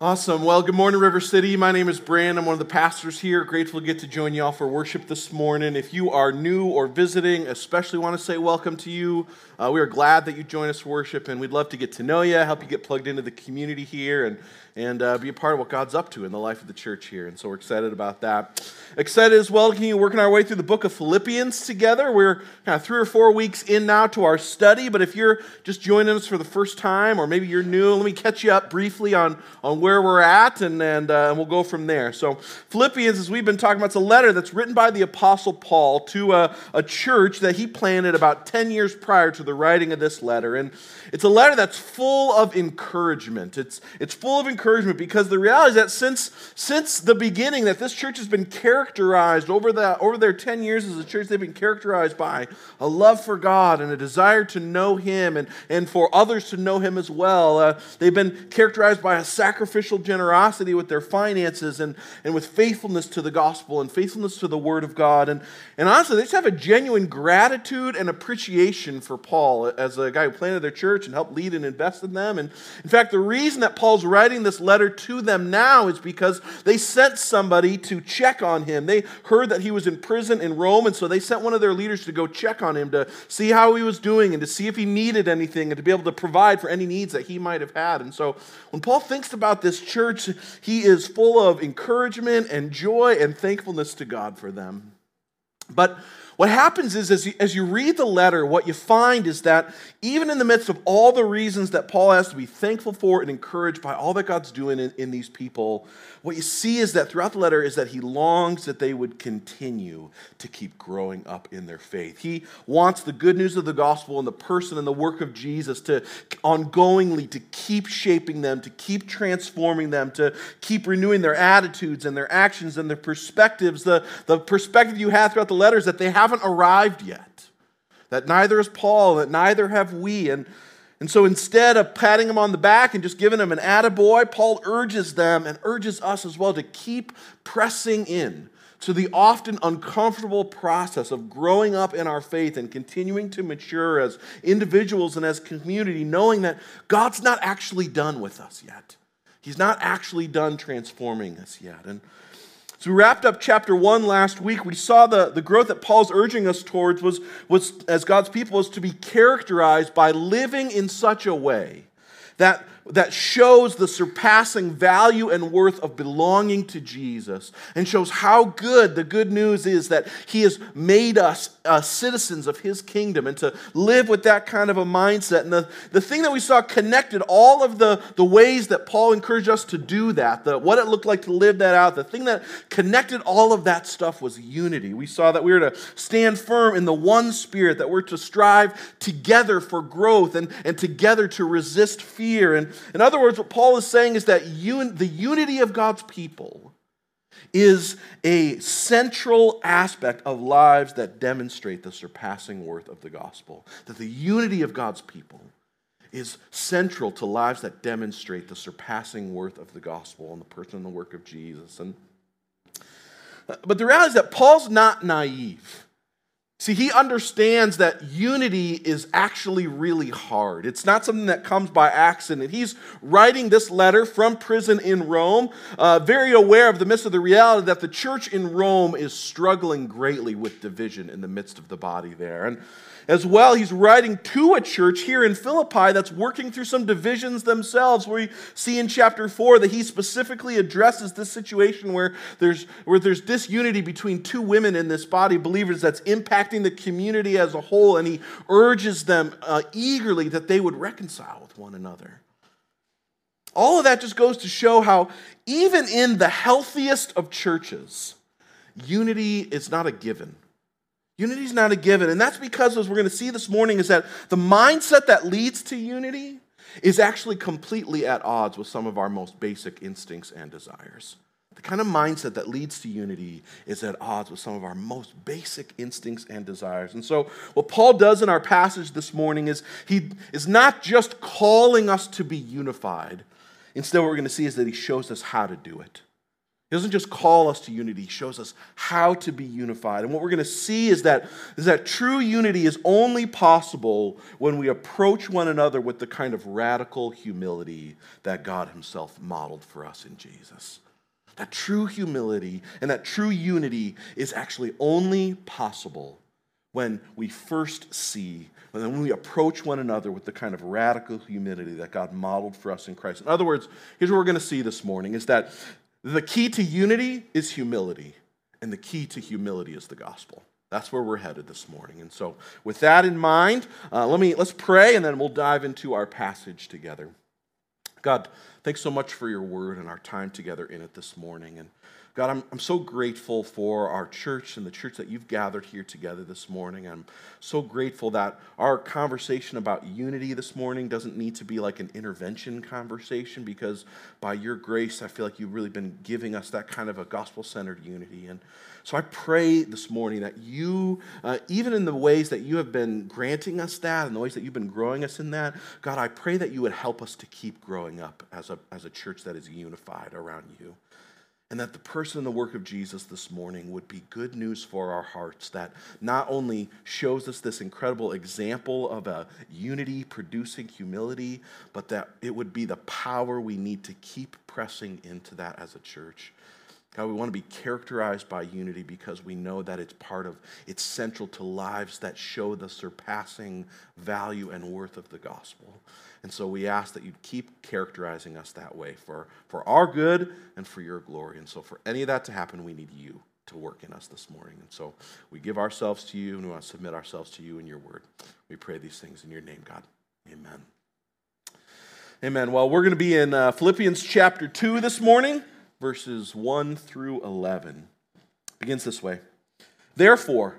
Awesome. Well, good morning, River City. My name is Brand. I'm one of the pastors here. Grateful to get to join you all for worship this morning. If you are new or visiting, especially want to say welcome to you. Uh, we are glad that you join us for worship, and we'd love to get to know you, help you get plugged into the community here, and and uh, be a part of what God's up to in the life of the church here. And so we're excited about that. Excited as well, continue working our way through the book of Philippians together. We're kind of three or four weeks in now to our study, but if you're just joining us for the first time, or maybe you're new, let me catch you up briefly on, on where we're at, and, and, uh, we'll go from there. So, Philippians, as we've been talking about, it's a letter that's written by the Apostle Paul to a, a church that he planted about 10 years prior to the writing of this letter. And it's a letter that's full of encouragement. It's, it's full of encouragement because the reality is that since, since the beginning that this church has been characterized over, the, over their 10 years as a church, they've been characterized by a love for God and a desire to know Him and, and for others to know Him as well. Uh, they've been characterized by a sacrificial generosity with their finances and, and with faithfulness to the gospel and faithfulness to the Word of God. And, and honestly, they just have a genuine gratitude and appreciation for Paul as a guy who planted their church and helped lead and invest in them. And in fact, the reason that Paul's writing this letter to them now is because they sent somebody to check on him. They heard that he was in prison in Rome, and so they sent one of their leaders to go check on him to see how he was doing and to see if he needed anything and to be able to provide for any needs that he might have had. And so when Paul thinks about this church, he is full of encouragement and joy and thankfulness to God for them. But what happens is, as you, as you read the letter, what you find is that even in the midst of all the reasons that Paul has to be thankful for and encouraged by all that God's doing in, in these people, what you see is that throughout the letter is that he longs that they would continue to keep growing up in their faith. He wants the good news of the gospel and the person and the work of Jesus to ongoingly to keep shaping them, to keep transforming them, to keep renewing their attitudes and their actions and their perspectives. The, the perspective you have throughout the letter is that they have haven't arrived yet, that neither is Paul, that neither have we. And, and so instead of patting him on the back and just giving him an attaboy, Paul urges them and urges us as well to keep pressing in to the often uncomfortable process of growing up in our faith and continuing to mature as individuals and as community, knowing that God's not actually done with us yet. He's not actually done transforming us yet. And so we wrapped up chapter one last week. We saw the, the growth that Paul's urging us towards was, was, as God's people, was to be characterized by living in such a way that that shows the surpassing value and worth of belonging to Jesus and shows how good the good news is that He has made us uh, citizens of His kingdom and to live with that kind of a mindset. And the, the thing that we saw connected all of the, the ways that Paul encouraged us to do that, the, what it looked like to live that out, the thing that connected all of that stuff was unity. We saw that we were to stand firm in the one spirit, that we're to strive together for growth and, and together to resist fear. And in other words, what Paul is saying is that un- the unity of God's people is a central aspect of lives that demonstrate the surpassing worth of the gospel. That the unity of God's people is central to lives that demonstrate the surpassing worth of the gospel and the person and the work of Jesus. And, uh, but the reality is that Paul's not naive. See, he understands that unity is actually really hard. It's not something that comes by accident. He's writing this letter from prison in Rome, uh, very aware of the midst of the reality that the church in Rome is struggling greatly with division in the midst of the body there. And as well, he's writing to a church here in Philippi that's working through some divisions themselves. We see in chapter 4 that he specifically addresses this situation where there's, where there's disunity between two women in this body, believers, that's impacting the community as a whole. And he urges them uh, eagerly that they would reconcile with one another. All of that just goes to show how, even in the healthiest of churches, unity is not a given. Unity is not a given. And that's because, as we're going to see this morning, is that the mindset that leads to unity is actually completely at odds with some of our most basic instincts and desires. The kind of mindset that leads to unity is at odds with some of our most basic instincts and desires. And so, what Paul does in our passage this morning is he is not just calling us to be unified. Instead, what we're going to see is that he shows us how to do it. He doesn't just call us to unity, he shows us how to be unified. And what we're going to see is that, is that true unity is only possible when we approach one another with the kind of radical humility that God Himself modeled for us in Jesus. That true humility and that true unity is actually only possible when we first see, when we approach one another with the kind of radical humility that God modeled for us in Christ. In other words, here's what we're going to see this morning is that the key to unity is humility, and the key to humility is the gospel. That's where we're headed this morning. And so, with that in mind, uh, let me let's pray, and then we'll dive into our passage together. God, thanks so much for your word and our time together in it this morning. And God, I'm, I'm so grateful for our church and the church that you've gathered here together this morning. I'm so grateful that our conversation about unity this morning doesn't need to be like an intervention conversation because by your grace, I feel like you've really been giving us that kind of a gospel centered unity. And so I pray this morning that you, uh, even in the ways that you have been granting us that and the ways that you've been growing us in that, God, I pray that you would help us to keep growing up as a, as a church that is unified around you and that the person and the work of Jesus this morning would be good news for our hearts that not only shows us this incredible example of a unity producing humility, but that it would be the power we need to keep pressing into that as a church. God, we want to be characterized by unity because we know that it's part of, it's central to lives that show the surpassing value and worth of the gospel. And so we ask that you'd keep characterizing us that way for, for our good and for your glory. And so for any of that to happen, we need you to work in us this morning. And so we give ourselves to you and we want to submit ourselves to you and your word. We pray these things in your name, God. Amen. Amen. Well, we're going to be in uh, Philippians chapter 2 this morning, verses 1 through 11. It begins this way. Therefore,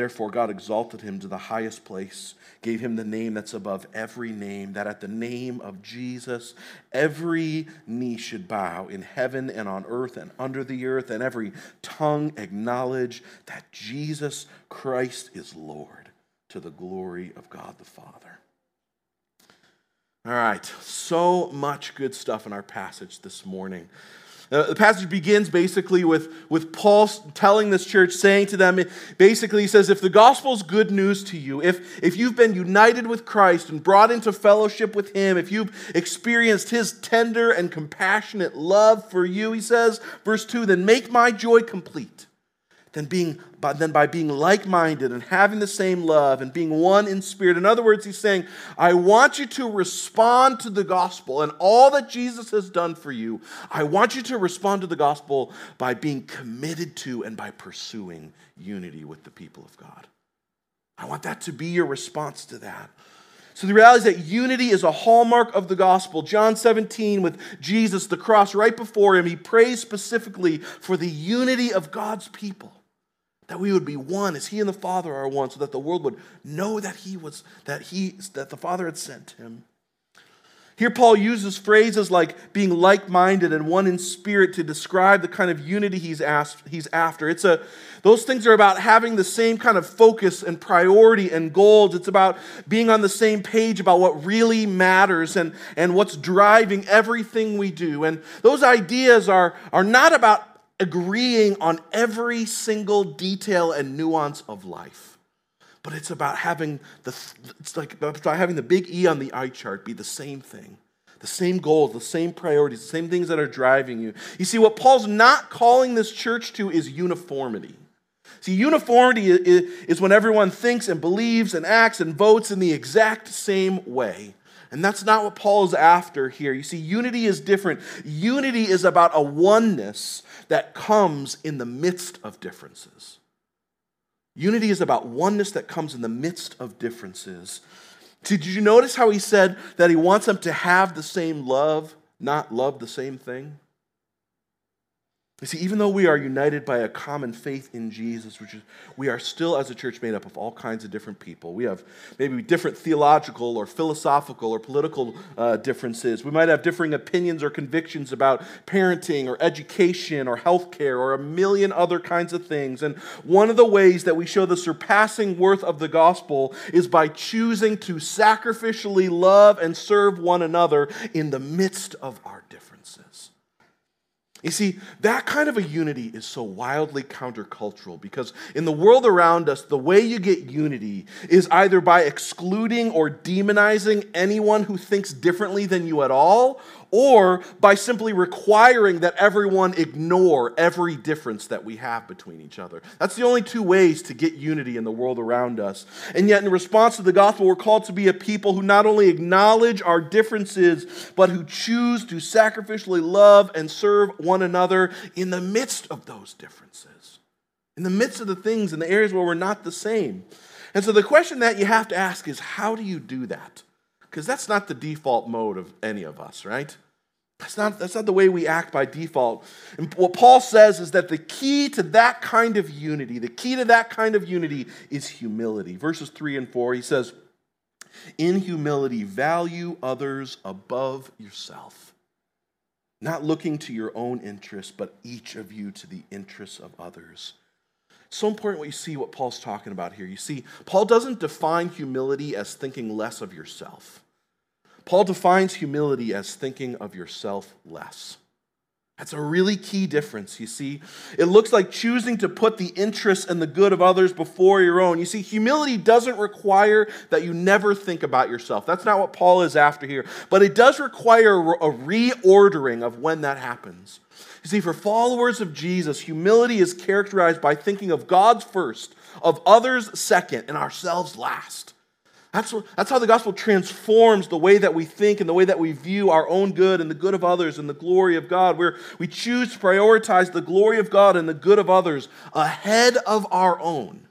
Therefore, God exalted him to the highest place, gave him the name that's above every name, that at the name of Jesus, every knee should bow in heaven and on earth and under the earth, and every tongue acknowledge that Jesus Christ is Lord to the glory of God the Father. All right, so much good stuff in our passage this morning. Uh, the passage begins basically with, with Paul telling this church, saying to them, basically, he says, if the gospel is good news to you, if, if you've been united with Christ and brought into fellowship with him, if you've experienced his tender and compassionate love for you, he says, verse 2, then make my joy complete than, being, by, than by being like minded and having the same love and being one in spirit. In other words, he's saying, I want you to respond to the gospel and all that Jesus has done for you. I want you to respond to the gospel by being committed to and by pursuing unity with the people of God. I want that to be your response to that. So the reality is that unity is a hallmark of the gospel. John 17, with Jesus, the cross right before him, he prays specifically for the unity of God's people that we would be one as he and the Father are one, so that the world would know that he was that he that the Father had sent him. Here, Paul uses phrases like being like minded and one in spirit to describe the kind of unity he's, asked, he's after. It's a, those things are about having the same kind of focus and priority and goals. It's about being on the same page about what really matters and, and what's driving everything we do. And those ideas are, are not about agreeing on every single detail and nuance of life. But it's about having the it's like about having the big E on the eye chart be the same thing. The same goals, the same priorities, the same things that are driving you. You see, what Paul's not calling this church to is uniformity. See, uniformity is when everyone thinks and believes and acts and votes in the exact same way. And that's not what Paul is after here. You see, unity is different. Unity is about a oneness that comes in the midst of differences. Unity is about oneness that comes in the midst of differences. Did you notice how he said that he wants them to have the same love, not love the same thing? You see, even though we are united by a common faith in Jesus, which is, we are still, as a church, made up of all kinds of different people. We have maybe different theological or philosophical or political uh, differences. We might have differing opinions or convictions about parenting or education or healthcare or a million other kinds of things. And one of the ways that we show the surpassing worth of the gospel is by choosing to sacrificially love and serve one another in the midst of our differences. You see, that kind of a unity is so wildly countercultural because in the world around us, the way you get unity is either by excluding or demonizing anyone who thinks differently than you at all, or by simply requiring that everyone ignore every difference that we have between each other. That's the only two ways to get unity in the world around us. And yet, in response to the gospel, we're called to be a people who not only acknowledge our differences, but who choose to sacrificially love and serve one another in the midst of those differences, in the midst of the things and the areas where we're not the same. And so, the question that you have to ask is how do you do that? Because that's not the default mode of any of us, right? That's not, that's not the way we act by default. And what Paul says is that the key to that kind of unity, the key to that kind of unity is humility. Verses 3 and 4, he says, In humility, value others above yourself, not looking to your own interests, but each of you to the interests of others. so important what you see what Paul's talking about here. You see, Paul doesn't define humility as thinking less of yourself. Paul defines humility as thinking of yourself less. That's a really key difference, you see. It looks like choosing to put the interests and the good of others before your own. You see, humility doesn't require that you never think about yourself. That's not what Paul is after here. But it does require a reordering of when that happens. You see, for followers of Jesus, humility is characterized by thinking of God's first, of others second, and ourselves last. That's, that's how the gospel transforms the way that we think and the way that we view our own good and the good of others and the glory of God, where we choose to prioritize the glory of God and the good of others ahead of our own.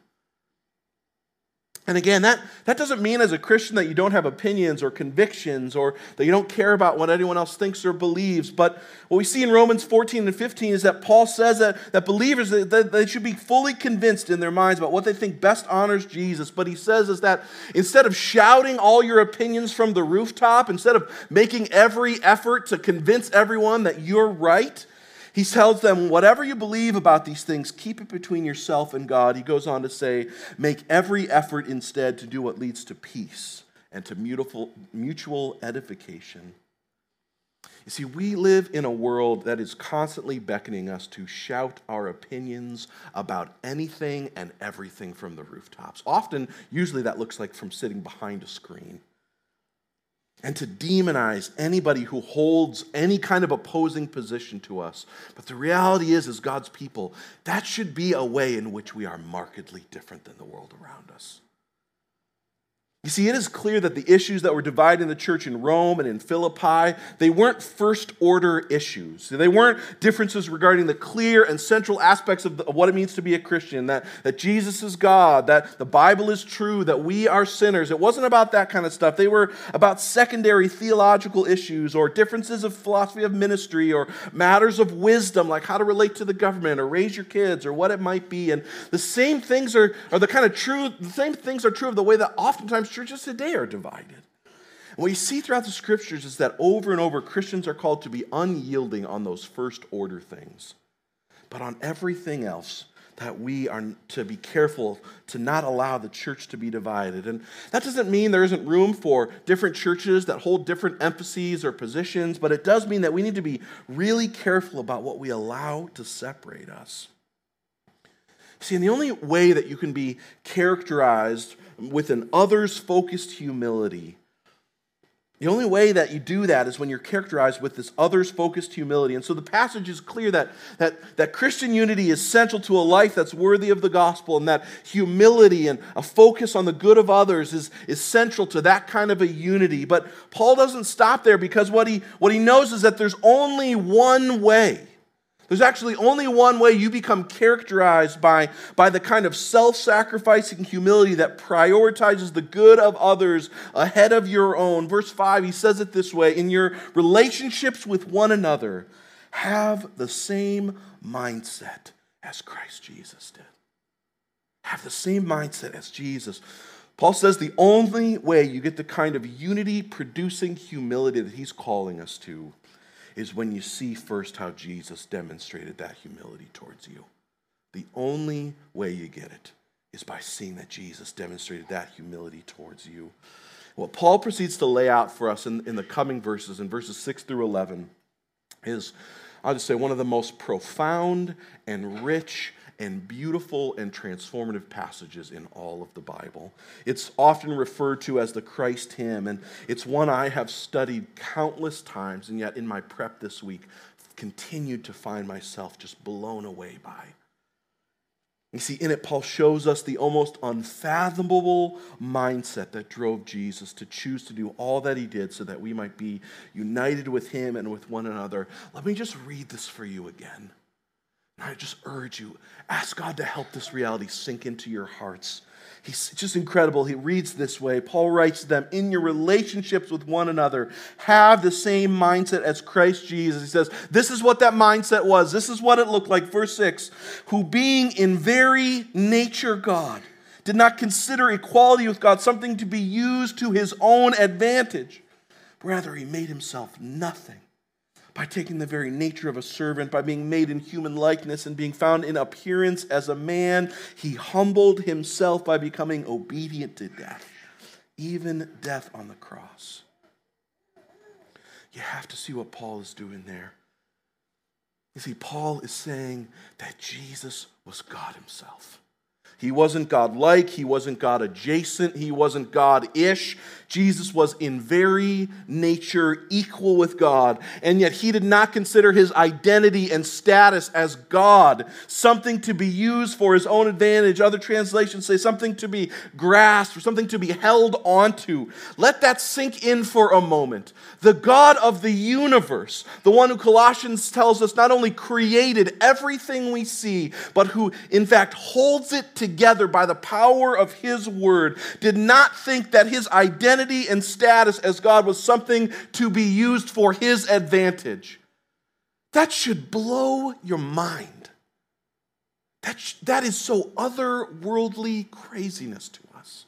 And again, that, that doesn't mean as a Christian that you don't have opinions or convictions or that you don't care about what anyone else thinks or believes. But what we see in Romans 14 and 15 is that Paul says that, that believers that, they should be fully convinced in their minds about what they think best honors Jesus. But he says is that instead of shouting all your opinions from the rooftop, instead of making every effort to convince everyone that you're right, he tells them, whatever you believe about these things, keep it between yourself and God. He goes on to say, make every effort instead to do what leads to peace and to mutual edification. You see, we live in a world that is constantly beckoning us to shout our opinions about anything and everything from the rooftops. Often, usually, that looks like from sitting behind a screen and to demonize anybody who holds any kind of opposing position to us. But the reality is, as God's people, that should be a way in which we are markedly different than the world around us. You see, it is clear that the issues that were dividing the church in Rome and in Philippi, they weren't first order issues. They weren't differences regarding the clear and central aspects of, the, of, what it means to be a Christian, that, that Jesus is God, that the Bible is true, that we are sinners. It wasn't about that kind of stuff. They were about secondary theological issues or differences of philosophy of ministry or matters of wisdom, like how to relate to the government or raise your kids or what it might be. And the same things are, are the kind of true, the same things are true of the way that oftentimes churches today are divided. What you see throughout the scriptures is that over and over, Christians are called to be unyielding on those first order things. But on everything else, that we are to be careful to not allow the church to be divided. And that doesn't mean there isn't room for different churches that hold different emphases or positions, but it does mean that we need to be really careful about what we allow to separate us. See, and the only way that you can be characterized with an others focused humility The only way that you do that is when you're characterized with this others focused humility. And so the passage is clear that, that, that Christian unity is central to a life that's worthy of the gospel, and that humility and a focus on the good of others is, is central to that kind of a unity. But Paul doesn't stop there because what he, what he knows is that there's only one way there's actually only one way you become characterized by, by the kind of self sacrificing humility that prioritizes the good of others ahead of your own. Verse 5, he says it this way In your relationships with one another, have the same mindset as Christ Jesus did. Have the same mindset as Jesus. Paul says the only way you get the kind of unity producing humility that he's calling us to is when you see first how Jesus demonstrated that humility towards you. The only way you get it is by seeing that Jesus demonstrated that humility towards you. What Paul proceeds to lay out for us in, in the coming verses, in verses 6 through 11, is, I'll just say, one of the most profound and rich and beautiful and transformative passages in all of the Bible. It's often referred to as the Christ hymn, and it's one I have studied countless times, and yet in my prep this week, continued to find myself just blown away by. You see, in it, Paul shows us the almost unfathomable mindset that drove Jesus to choose to do all that he did so that we might be united with him and with one another. Let me just read this for you again. I just urge you, ask God to help this reality sink into your hearts. He's just incredible. He reads this way. Paul writes to them, In your relationships with one another, have the same mindset as Christ Jesus. He says, This is what that mindset was. This is what it looked like. Verse 6 Who being in very nature God, did not consider equality with God something to be used to his own advantage. Rather, he made himself nothing by taking the very nature of a servant, by being made in human likeness and being found in appearance as a man, he humbled himself by becoming obedient to death, even death on the cross. You have to see what Paul is doing there. You see, Paul is saying that Jesus was God himself. He wasn't God like, he wasn't God adjacent, he wasn't God ish. Jesus was in very nature equal with God, and yet he did not consider his identity and status as God something to be used for his own advantage. Other translations say something to be grasped or something to be held onto. Let that sink in for a moment. The God of the universe, the one who Colossians tells us not only created everything we see, but who in fact holds it together by the power of his word, did not think that his identity identity and status as God was something to be used for his advantage. That should blow your mind. That, sh- that is so otherworldly craziness to us.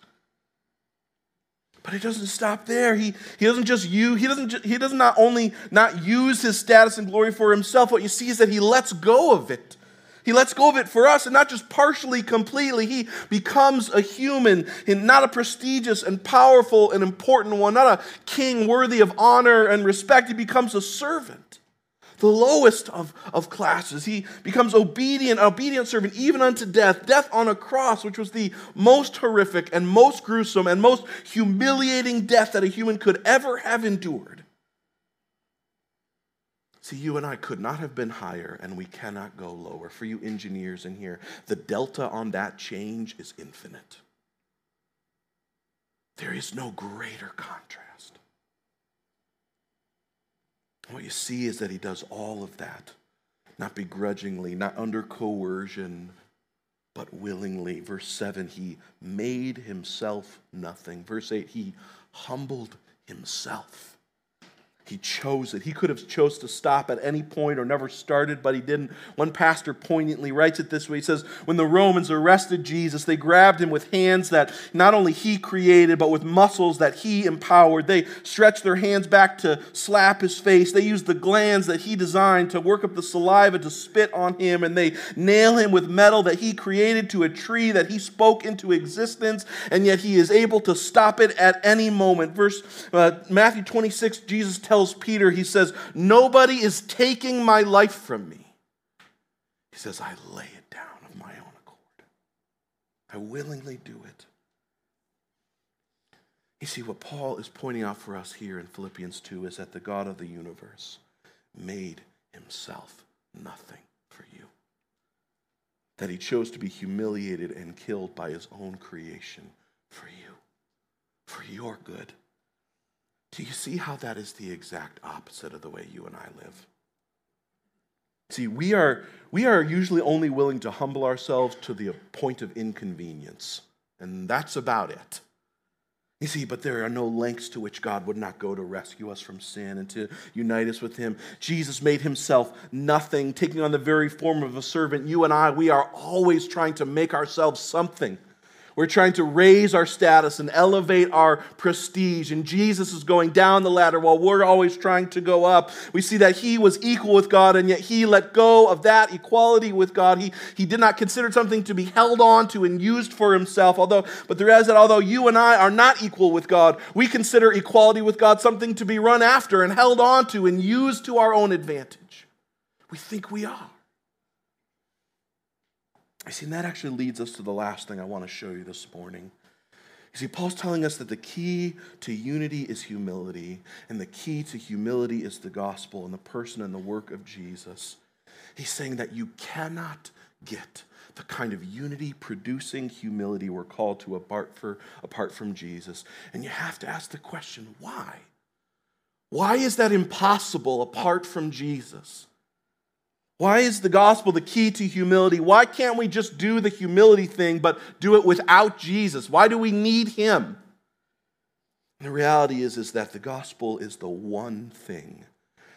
But he doesn't stop there. He, he doesn't just use, he doesn't, he doesn't not only not use his status and glory for himself, what you see is that he lets go of it. He lets go of it for us, and not just partially, completely. He becomes a human, and not a prestigious and powerful and important one, not a king worthy of honor and respect. He becomes a servant, the lowest of, of classes. He becomes obedient, obedient servant, even unto death, death on a cross, which was the most horrific and most gruesome and most humiliating death that a human could ever have endured. See, you and I could not have been higher, and we cannot go lower. For you engineers in here, the delta on that change is infinite. There is no greater contrast. What you see is that he does all of that, not begrudgingly, not under coercion, but willingly. Verse 7, he made himself nothing. Verse 8, he humbled himself. He chose it. He could have chose to stop at any point or never started, but he didn't. One pastor poignantly writes it this way. He says, "When the Romans arrested Jesus, they grabbed him with hands that not only he created, but with muscles that he empowered. They stretched their hands back to slap his face. They used the glands that he designed to work up the saliva to spit on him, and they nail him with metal that he created to a tree that he spoke into existence, and yet he is able to stop it at any moment." Verse uh, Matthew 26, Jesus tells tells Peter, he says, Nobody is taking my life from me. He says, I lay it down of my own accord. I willingly do it. You see, what Paul is pointing out for us here in Philippians 2 is that the God of the universe made himself nothing for you. That he chose to be humiliated and killed by his own creation for you, for your good. Do you see how that is the exact opposite of the way you and I live? See, we are, we are usually only willing to humble ourselves to the point of inconvenience, and that's about it. You see, but there are no lengths to which God would not go to rescue us from sin and to unite us with Him. Jesus made Himself nothing, taking on the very form of a servant. You and I, we are always trying to make ourselves something. We're trying to raise our status and elevate our prestige. And Jesus is going down the ladder while we're always trying to go up. We see that he was equal with God, and yet he let go of that equality with God. He, he did not consider something to be held on to and used for himself. Although, but there is that although you and I are not equal with God, we consider equality with God something to be run after and held on to and used to our own advantage. We think we are. You see, and that actually leads us to the last thing I want to show you this morning. You see, Paul's telling us that the key to unity is humility, and the key to humility is the gospel and the person and the work of Jesus. He's saying that you cannot get the kind of unity producing humility we're called to apart, for, apart from Jesus. And you have to ask the question why? Why is that impossible apart from Jesus? Why is the gospel the key to humility? Why can't we just do the humility thing but do it without Jesus? Why do we need him? And the reality is, is that the gospel is the one thing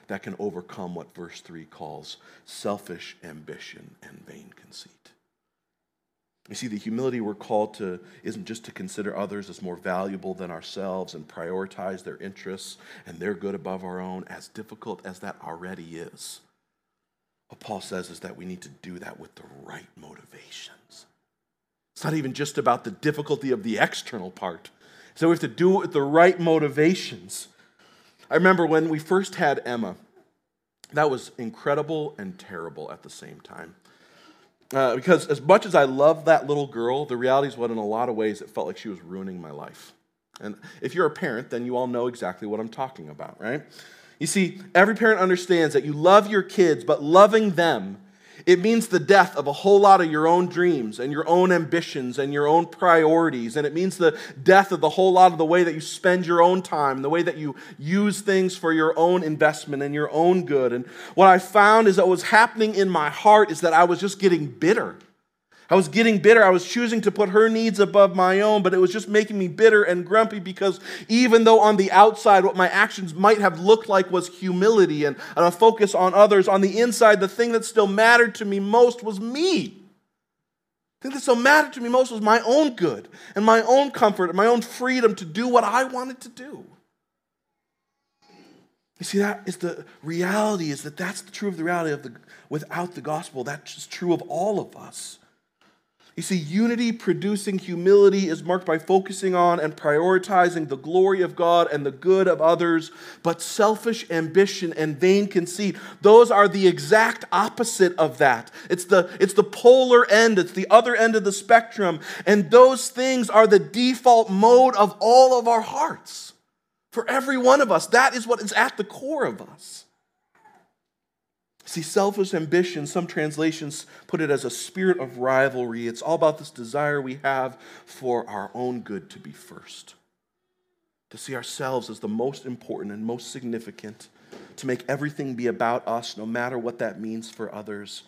that can overcome what verse 3 calls selfish ambition and vain conceit. You see, the humility we're called to isn't just to consider others as more valuable than ourselves and prioritize their interests and their good above our own, as difficult as that already is. What Paul says is that we need to do that with the right motivations. It's not even just about the difficulty of the external part. So we have to do it with the right motivations. I remember when we first had Emma, that was incredible and terrible at the same time. Uh, because as much as I love that little girl, the reality is what in a lot of ways it felt like she was ruining my life. And if you're a parent, then you all know exactly what I'm talking about, right? You see, every parent understands that you love your kids, but loving them, it means the death of a whole lot of your own dreams and your own ambitions and your own priorities. And it means the death of the whole lot of the way that you spend your own time, the way that you use things for your own investment and your own good. And what I found is that what was happening in my heart is that I was just getting bitter. I was getting bitter. I was choosing to put her needs above my own, but it was just making me bitter and grumpy because even though on the outside what my actions might have looked like was humility and, a focus on others, on the inside the thing that still mattered to me most was me. The thing that still mattered to me most was my own good and my own comfort and my own freedom to do what I wanted to do. You see, that is the reality, is that that's the true of the reality of the without the gospel. That's true of all of us. You see, unity producing humility is marked by focusing on and prioritizing the glory of God and the good of others, but selfish ambition and vain conceit, those are the exact opposite of that. It's the, it's the polar end, it's the other end of the spectrum, and those things are the default mode of all of our hearts. For every one of us, that is what is at the core of us. See, selfish ambition, some translations put it as a spirit of rivalry. It's all about this desire we have for our own good to be first, to see ourselves as the most important and most significant, to make everything be about us, no matter what that means for others.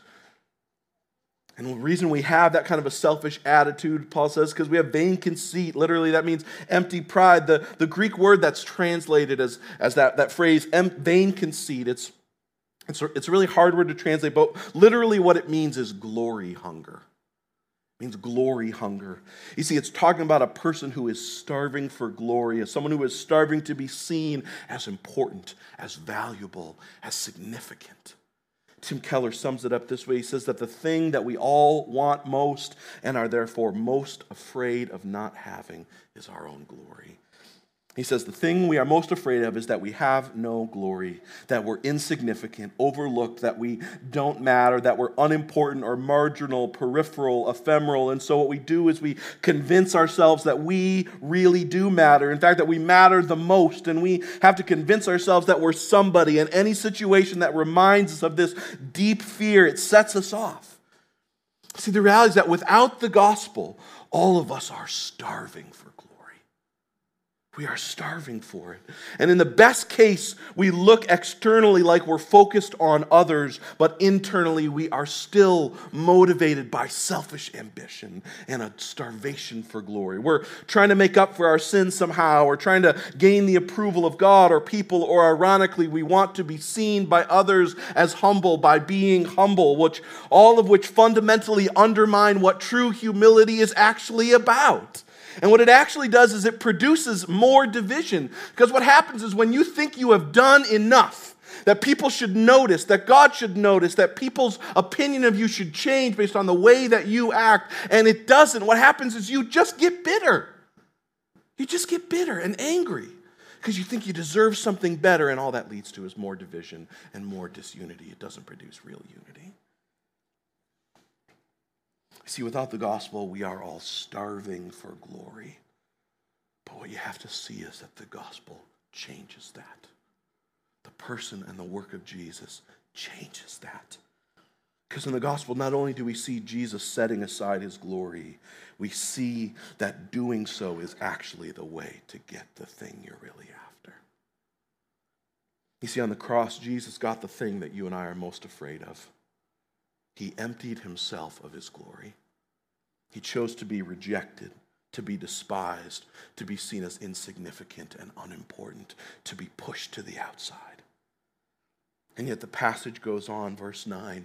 And the reason we have that kind of a selfish attitude, Paul says, because we have vain conceit. Literally, that means empty pride. The, the Greek word that's translated as, as that, that phrase, vain conceit, it's it's it's a really hard word to translate, but literally what it means is glory hunger. It means glory hunger. You see, it's talking about a person who is starving for glory, as someone who is starving to be seen as important, as valuable, as significant. Tim Keller sums it up this way. He says that the thing that we all want most and are therefore most afraid of not having is our own glory. He says, The thing we are most afraid of is that we have no glory, that we're insignificant, overlooked, that we don't matter, that we're unimportant or marginal, peripheral, ephemeral. And so what we do is we convince ourselves that we really do matter. In fact, that we matter the most. And we have to convince ourselves that we're somebody. And any situation that reminds us of this deep fear, it sets us off. See, the reality is that without the gospel, all of us are starving for we are starving for it. And in the best case, we look externally like we're focused on others, but internally we are still motivated by selfish ambition and a starvation for glory. We're trying to make up for our sins somehow, or trying to gain the approval of God or people, or ironically, we want to be seen by others as humble by being humble, which all of which fundamentally undermine what true humility is actually about. And what it actually does is it produces more division. Because what happens is when you think you have done enough, that people should notice, that God should notice, that people's opinion of you should change based on the way that you act, and it doesn't, what happens is you just get bitter. You just get bitter and angry because you think you deserve something better, and all that leads to is more division and more disunity. It doesn't produce real unity. See, without the gospel, we are all starving for glory. But what you have to see is that the gospel changes that. The person and the work of Jesus changes that. Because in the gospel, not only do we see Jesus setting aside his glory, we see that doing so is actually the way to get the thing you're really after. You see, on the cross, Jesus got the thing that you and I are most afraid of. He emptied himself of his glory. He chose to be rejected, to be despised, to be seen as insignificant and unimportant, to be pushed to the outside. And yet the passage goes on, verse 9.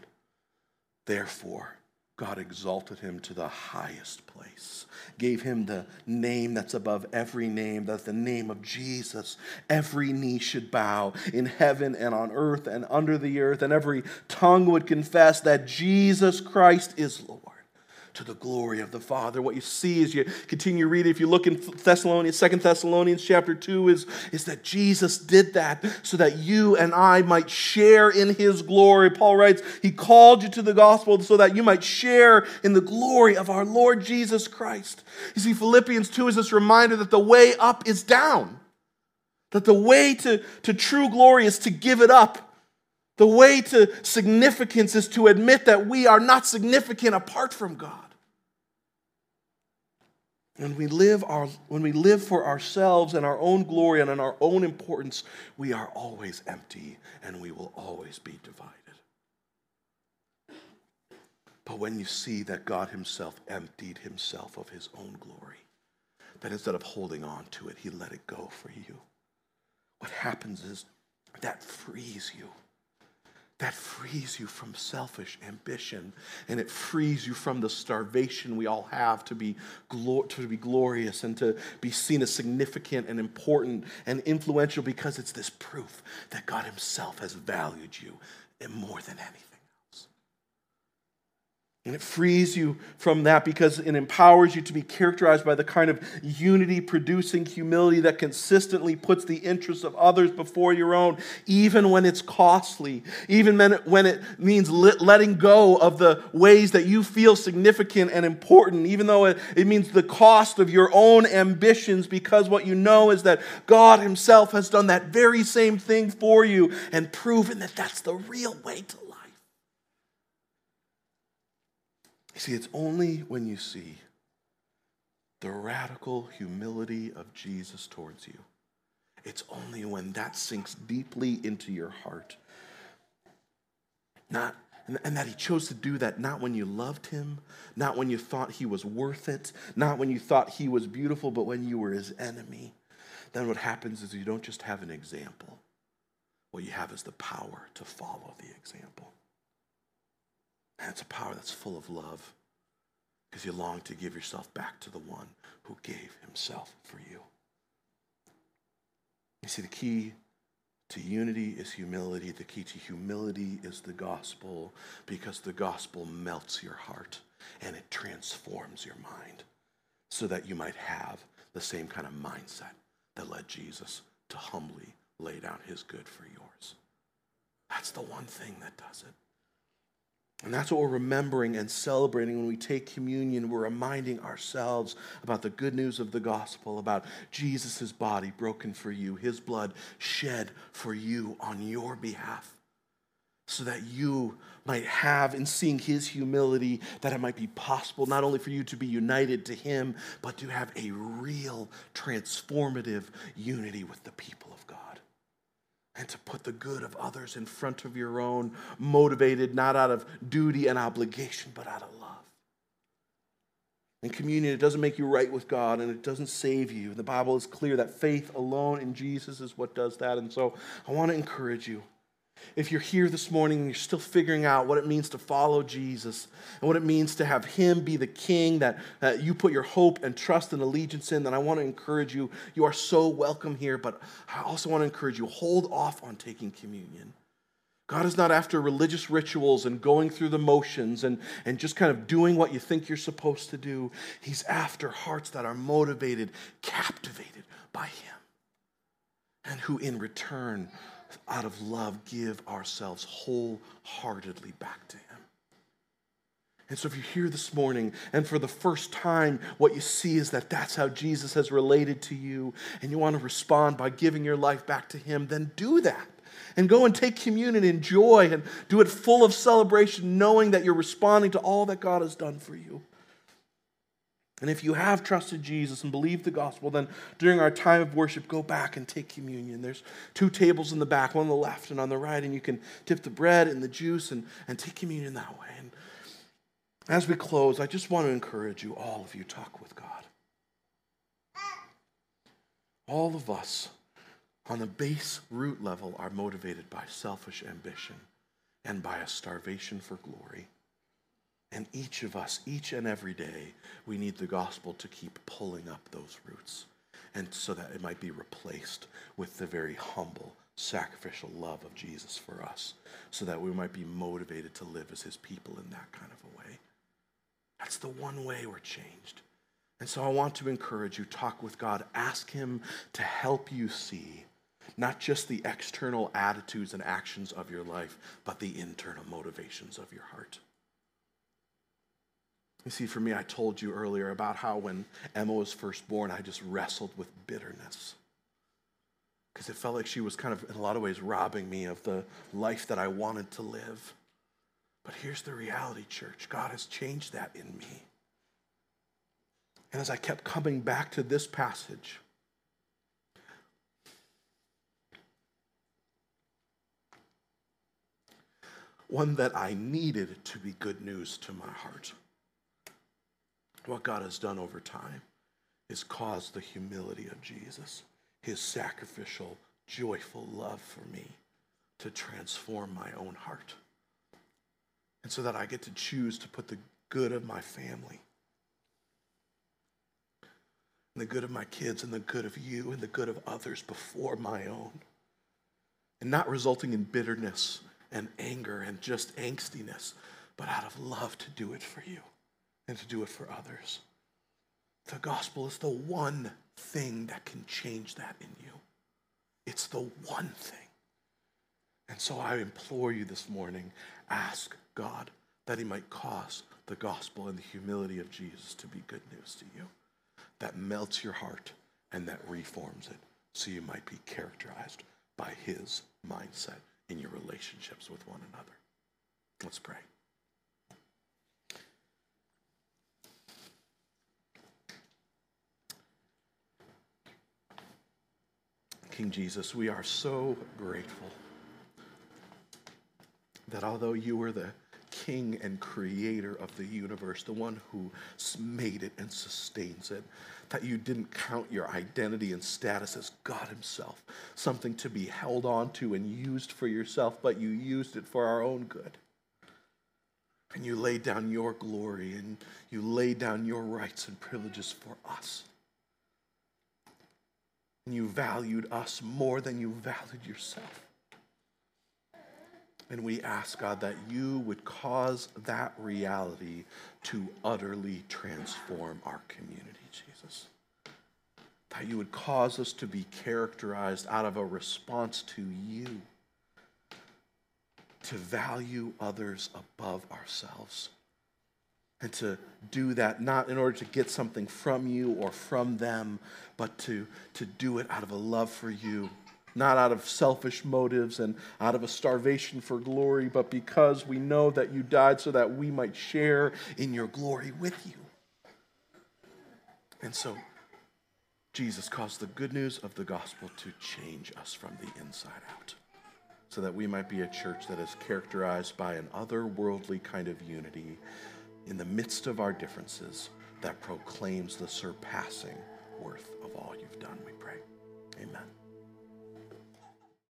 Therefore, God exalted him to the highest place, gave him the name that's above every name, that the name of Jesus, every knee should bow in heaven and on earth and under the earth, and every tongue would confess that Jesus Christ is Lord to the glory of the Father. What you see as you continue reading, if you look in Thessalonians, Second Thessalonians chapter 2, is, is that Jesus did that so that you and I might share in his glory. Paul writes, He called you to the gospel so that you might share in the glory of our Lord Jesus Christ. You see, Philippians 2 is this reminder that the way up is down. That the way to, to true glory is to give it up. The way to significance is to admit that we are not significant apart from God. When we live, our, when we live for ourselves and our own glory and in our own importance, we are always empty and we will always be divided. But when you see that God Himself emptied Himself of His own glory, that instead of holding on to it, He let it go for you, what happens is that frees you that frees you from selfish ambition and it frees you from the starvation we all have to be, glor- to be glorious and to be seen as significant and important and influential because it's this proof that God Himself has valued you more than anything. And it frees you from that because it empowers you to be characterized by the kind of unity producing humility that consistently puts the interests of others before your own, even when it's costly, even when it means letting go of the ways that you feel significant and important, even though it, means the cost of your own ambitions, because what you know is that God Himself has done that very same thing for you and proven that that's the real way to see, it's only when you see the radical humility of Jesus towards you, it's only when that sinks deeply into your heart. Not and, that he chose to do that not when you loved him, not when you thought he was worth it, not when you thought he was beautiful, but when you were his enemy. Then what happens is you don't just have an example, what you have is the power to follow the example. And it's a power that's full of love because you long to give yourself back to the one who gave himself for you. You see, the key to unity is humility. The key to humility is the gospel because the gospel melts your heart and it transforms your mind so that you might have the same kind of mindset that led Jesus to humbly lay down his good for yours. That's the one thing that does it. And that's what we're remembering and celebrating when we take communion. We're reminding ourselves about the good news of the gospel, about Jesus' body broken for you, his blood shed for you on your behalf, so that you might have, in seeing his humility, that it might be possible not only for you to be united to him, but to have a real transformative unity with the people and to put the good of others in front of your own, motivated not out of duty and obligation, but out of love. In communion, it doesn't make you right with God and it doesn't save you. The Bible is clear that faith alone in Jesus is what does that. And so I want to encourage you if you're here this morning and you're still figuring out what it means to follow Jesus and what it means to have Him be the King that, that you put your hope and trust and allegiance in, then I want to encourage you. You are so welcome here, but I also want to encourage you hold off on taking communion. God is not after religious rituals and going through the motions and, and just kind of doing what you think you're supposed to do. He's after hearts that are motivated, captivated by Him, and who in return out of love, give ourselves wholeheartedly back to Him. And so, if you're here this morning and for the first time, what you see is that that's how Jesus has related to you, and you want to respond by giving your life back to Him, then do that. And go and take communion in joy and do it full of celebration, knowing that you're responding to all that God has done for you. And if you have trusted Jesus and believed the gospel, then during our time of worship, go back and take communion. There's two tables in the back, one on the left and on the right, and you can dip the bread and the juice and, and take communion that way. And as we close, I just want to encourage you, all of you, talk with God. All of us, on the base root level, are motivated by selfish ambition and by a starvation for glory. And each of us, each and every day, we need the gospel to keep pulling up those roots. And so that it might be replaced with the very humble, sacrificial love of Jesus for us, so that we might be motivated to live as his people in that kind of a way. That's the one way we're changed. And so I want to encourage you talk with God, ask him to help you see not just the external attitudes and actions of your life, but the internal motivations of your heart. You see, for me, I told you earlier about how when Emma was first born, I just wrestled with bitterness. Because it felt like she was kind of, in a lot of ways, robbing me of the life that I wanted to live. But here's the reality, church God has changed that in me. And as I kept coming back to this passage, one that I needed to be good news to my heart what God has done over time is caused the humility of Jesus, his sacrificial, joyful love for me to transform my own heart. And so that I get to choose to put the good of my family and the good of my kids and the good of you and the good of others before my own. And not resulting in bitterness and anger and just angstiness, but out of love to do it for you and to do it for others. The gospel is the one thing that can change that in you. It's the one thing. And so I implore you this morning ask God that He might cause the gospel and the humility of Jesus to be good news to you, that melts your heart and that reforms it so you might be characterized by His mindset in your relationships with one another. Let's pray. King Jesus, we are so grateful that although you were the king and creator of the universe, the one who made it and sustains it, that you didn't count your identity and status as God Himself, something to be held on to and used for yourself, but you used it for our own good. And you laid down your glory and you laid down your rights and privileges for us. And you valued us more than you valued yourself. And we ask, God, that you would cause that reality to utterly transform our community, Jesus. that you would cause us to be characterized out of a response to you, to value others above ourselves. And to do that not in order to get something from you or from them, but to, to do it out of a love for you not out of selfish motives and out of a starvation for glory, but because we know that you died so that we might share in your glory with you. And so, Jesus caused the good news of the gospel to change us from the inside out, so that we might be a church that is characterized by an otherworldly kind of unity in the midst of our differences that proclaims the surpassing worth of all you've done, we pray. Amen.